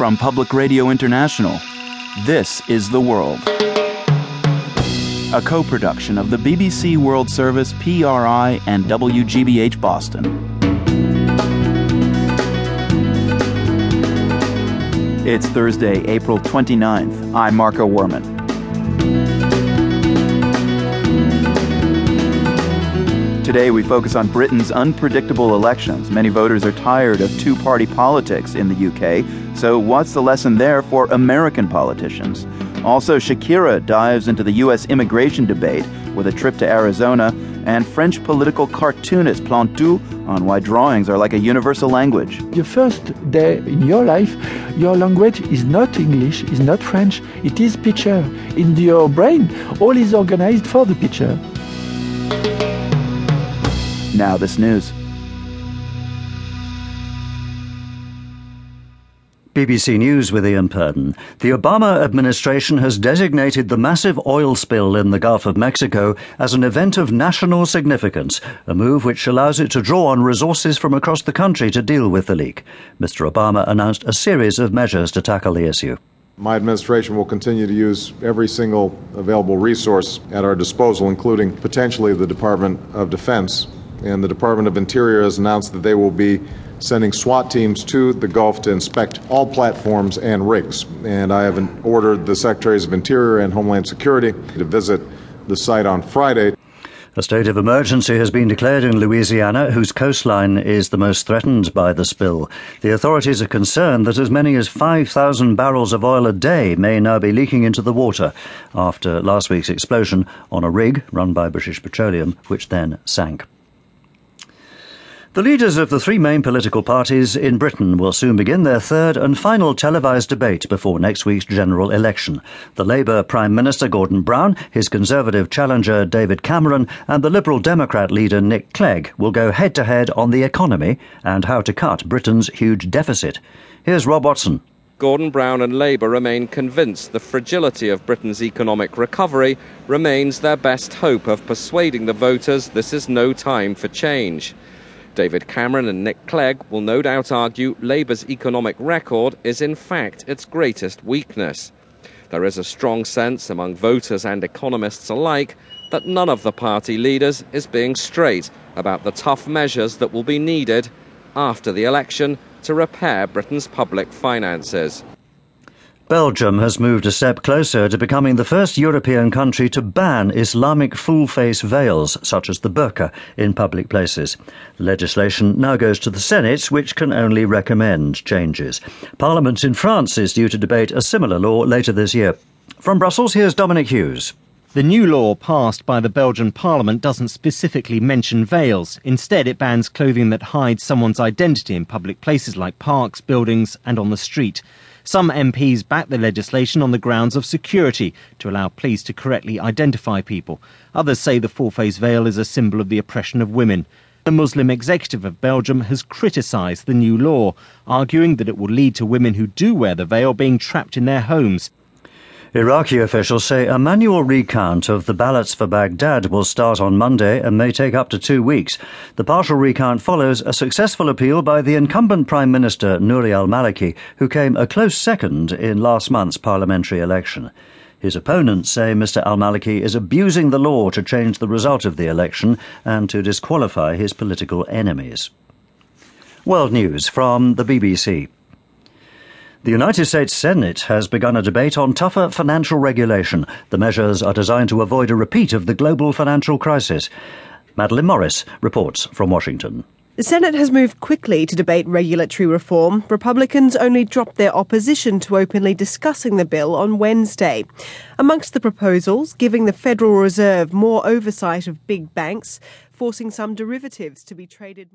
from Public Radio International. This is The World. A co production of the BBC World Service, PRI, and WGBH Boston. It's Thursday, April 29th. I'm Marco Werman. Today, we focus on Britain's unpredictable elections. Many voters are tired of two party politics in the UK, so what's the lesson there for American politicians? Also, Shakira dives into the U.S. immigration debate with a trip to Arizona, and French political cartoonist Plantu on why drawings are like a universal language. The first day in your life, your language is not English, is not French, it is picture. In your brain, all is organized for the picture. Now, this news. BBC News with Ian Purden. The Obama administration has designated the massive oil spill in the Gulf of Mexico as an event of national significance, a move which allows it to draw on resources from across the country to deal with the leak. Mr. Obama announced a series of measures to tackle the issue. My administration will continue to use every single available resource at our disposal, including potentially the Department of Defense. And the Department of Interior has announced that they will be sending SWAT teams to the Gulf to inspect all platforms and rigs. And I have ordered the Secretaries of Interior and Homeland Security to visit the site on Friday. A state of emergency has been declared in Louisiana, whose coastline is the most threatened by the spill. The authorities are concerned that as many as 5,000 barrels of oil a day may now be leaking into the water after last week's explosion on a rig run by British Petroleum, which then sank. The leaders of the three main political parties in Britain will soon begin their third and final televised debate before next week's general election. The Labour Prime Minister Gordon Brown, his Conservative challenger David Cameron, and the Liberal Democrat leader Nick Clegg will go head to head on the economy and how to cut Britain's huge deficit. Here's Rob Watson. Gordon Brown and Labour remain convinced the fragility of Britain's economic recovery remains their best hope of persuading the voters this is no time for change. David Cameron and Nick Clegg will no doubt argue Labour's economic record is in fact its greatest weakness. There is a strong sense among voters and economists alike that none of the party leaders is being straight about the tough measures that will be needed after the election to repair Britain's public finances. Belgium has moved a step closer to becoming the first European country to ban Islamic full face veils, such as the burqa, in public places. The legislation now goes to the Senate, which can only recommend changes. Parliament in France is due to debate a similar law later this year. From Brussels, here's Dominic Hughes. The new law passed by the Belgian parliament doesn't specifically mention veils. Instead, it bans clothing that hides someone's identity in public places like parks, buildings, and on the street. Some MPs back the legislation on the grounds of security to allow police to correctly identify people. Others say the full face veil is a symbol of the oppression of women. The Muslim executive of Belgium has criticised the new law, arguing that it will lead to women who do wear the veil being trapped in their homes. Iraqi officials say a manual recount of the ballots for Baghdad will start on Monday and may take up to two weeks. The partial recount follows a successful appeal by the incumbent Prime Minister Nouri al Maliki, who came a close second in last month's parliamentary election. His opponents say Mr al Maliki is abusing the law to change the result of the election and to disqualify his political enemies. World News from the BBC. The United States Senate has begun a debate on tougher financial regulation. The measures are designed to avoid a repeat of the global financial crisis. Madeline Morris reports from Washington. The Senate has moved quickly to debate regulatory reform. Republicans only dropped their opposition to openly discussing the bill on Wednesday. Amongst the proposals, giving the Federal Reserve more oversight of big banks, forcing some derivatives to be traded